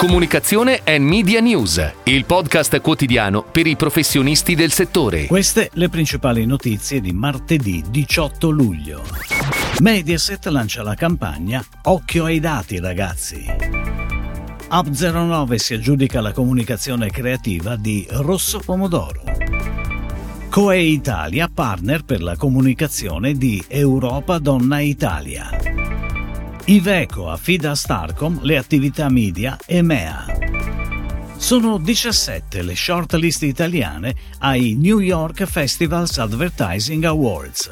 Comunicazione e Media News, il podcast quotidiano per i professionisti del settore. Queste le principali notizie di martedì 18 luglio. Mediaset lancia la campagna Occhio ai dati ragazzi. Up09 si aggiudica la comunicazione creativa di Rosso Pomodoro. Coe Italia, partner per la comunicazione di Europa Donna Italia. Iveco affida a Starcom le attività media EMEA. Sono 17 le shortlist italiane ai New York Festivals Advertising Awards.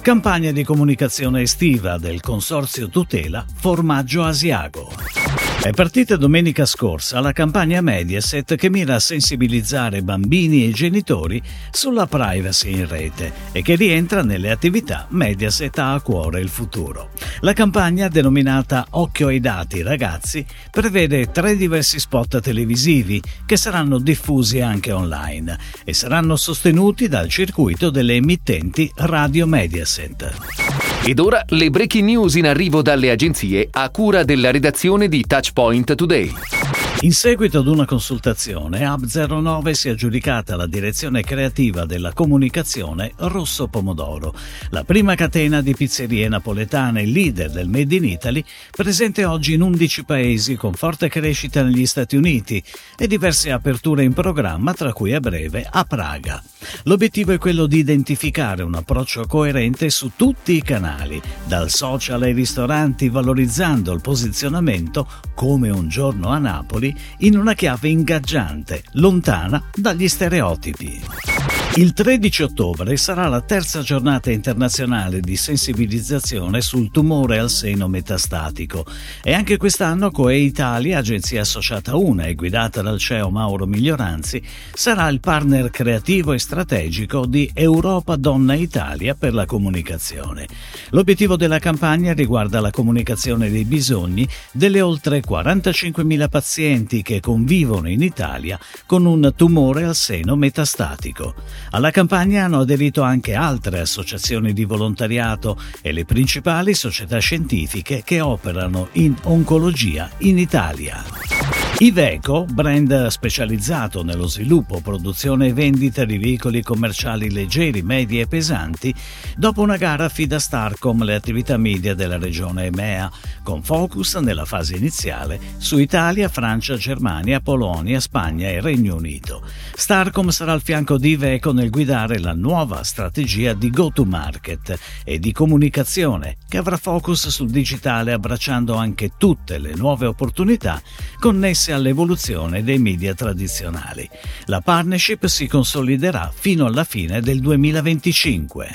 Campagna di comunicazione estiva del Consorzio Tutela Formaggio Asiago. È partita domenica scorsa la campagna Mediaset che mira a sensibilizzare bambini e genitori sulla privacy in rete e che rientra nelle attività Mediaset ha a cuore il futuro. La campagna, denominata Occhio ai dati ragazzi, prevede tre diversi spot televisivi che saranno diffusi anche online e saranno sostenuti dal circuito delle emittenti Radio Mediaset. Ed ora le breaking news in arrivo dalle agenzie a cura della redazione di Touchpoint Today. In seguito ad una consultazione, Hub09 si è aggiudicata la direzione creativa della comunicazione Rosso Pomodoro, la prima catena di pizzerie napoletane leader del Made in Italy, presente oggi in 11 paesi con forte crescita negli Stati Uniti e diverse aperture in programma, tra cui a breve a Praga. L'obiettivo è quello di identificare un approccio coerente su tutti i canali, dal social ai ristoranti, valorizzando il posizionamento come un giorno a Napoli in una chiave ingaggiante, lontana dagli stereotipi. Il 13 ottobre sarà la terza giornata internazionale di sensibilizzazione sul tumore al seno metastatico e anche quest'anno Coe Italia, agenzia associata una e guidata dal CEO Mauro Miglioranzi, sarà il partner creativo e strategico di Europa Donna Italia per la comunicazione. L'obiettivo della campagna riguarda la comunicazione dei bisogni delle oltre 45.000 pazienti che convivono in Italia con un tumore al seno metastatico. Alla campagna hanno aderito anche altre associazioni di volontariato e le principali società scientifiche che operano in oncologia in Italia. Iveco, brand specializzato nello sviluppo, produzione e vendita di veicoli commerciali leggeri, medi e pesanti, dopo una gara affida a Starcom le attività media della regione EMEA, con focus nella fase iniziale su Italia, Francia, Germania, Polonia, Spagna e Regno Unito. Starcom sarà al fianco di Iveco nel guidare la nuova strategia di go-to-market e di comunicazione che avrà focus sul digitale abbracciando anche tutte le nuove opportunità connesse connesse all'evoluzione dei media tradizionali. La partnership si consoliderà fino alla fine del 2025.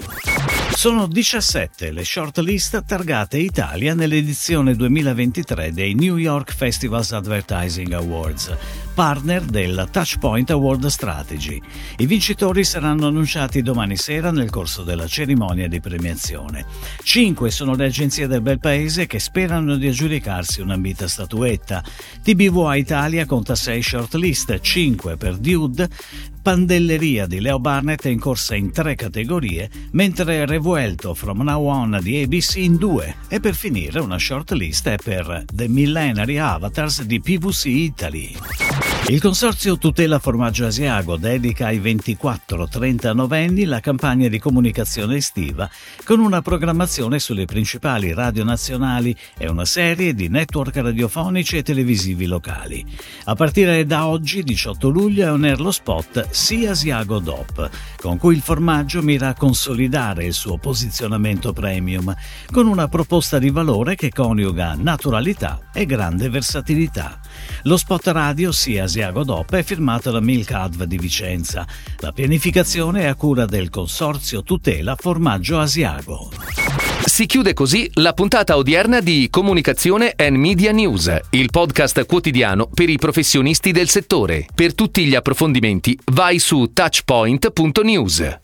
Sono 17 le shortlist targate Italia nell'edizione 2023 dei New York Festivals Advertising Awards, partner della Touchpoint Award Strategy. I vincitori saranno annunciati domani sera nel corso della cerimonia di premiazione. Cinque sono le agenzie del bel paese che sperano di aggiudicarsi un'ambita statuetta. TBVA Italia conta 6 shortlist, 5 per Dude, Pandelleria di Leo Barnett è in corsa in tre categorie, mentre Revuelto From Now On di ABC in due e per finire una shortlist è per The Millenary Avatars di PVC Italy. Il consorzio Tutela Formaggio Asiago dedica ai 24-30 novenni la campagna di comunicazione estiva con una programmazione sulle principali radio nazionali e una serie di network radiofonici e televisivi locali. A partire da oggi, 18 luglio, è on air spot Sì Asiago DOP, con cui il formaggio mira a consolidare il suo posizionamento premium, con una proposta di valore che coniuga naturalità e grande versatilità. Lo spot radio Sì Asiago DOP è firmato da Milk Adv di Vicenza. La pianificazione è a cura del Consorzio Tutela Formaggio Asiago. Si chiude così la puntata odierna di Comunicazione and Media News, il podcast quotidiano per i professionisti del settore. Per tutti gli approfondimenti vai su touchpoint.news.